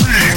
Yeah.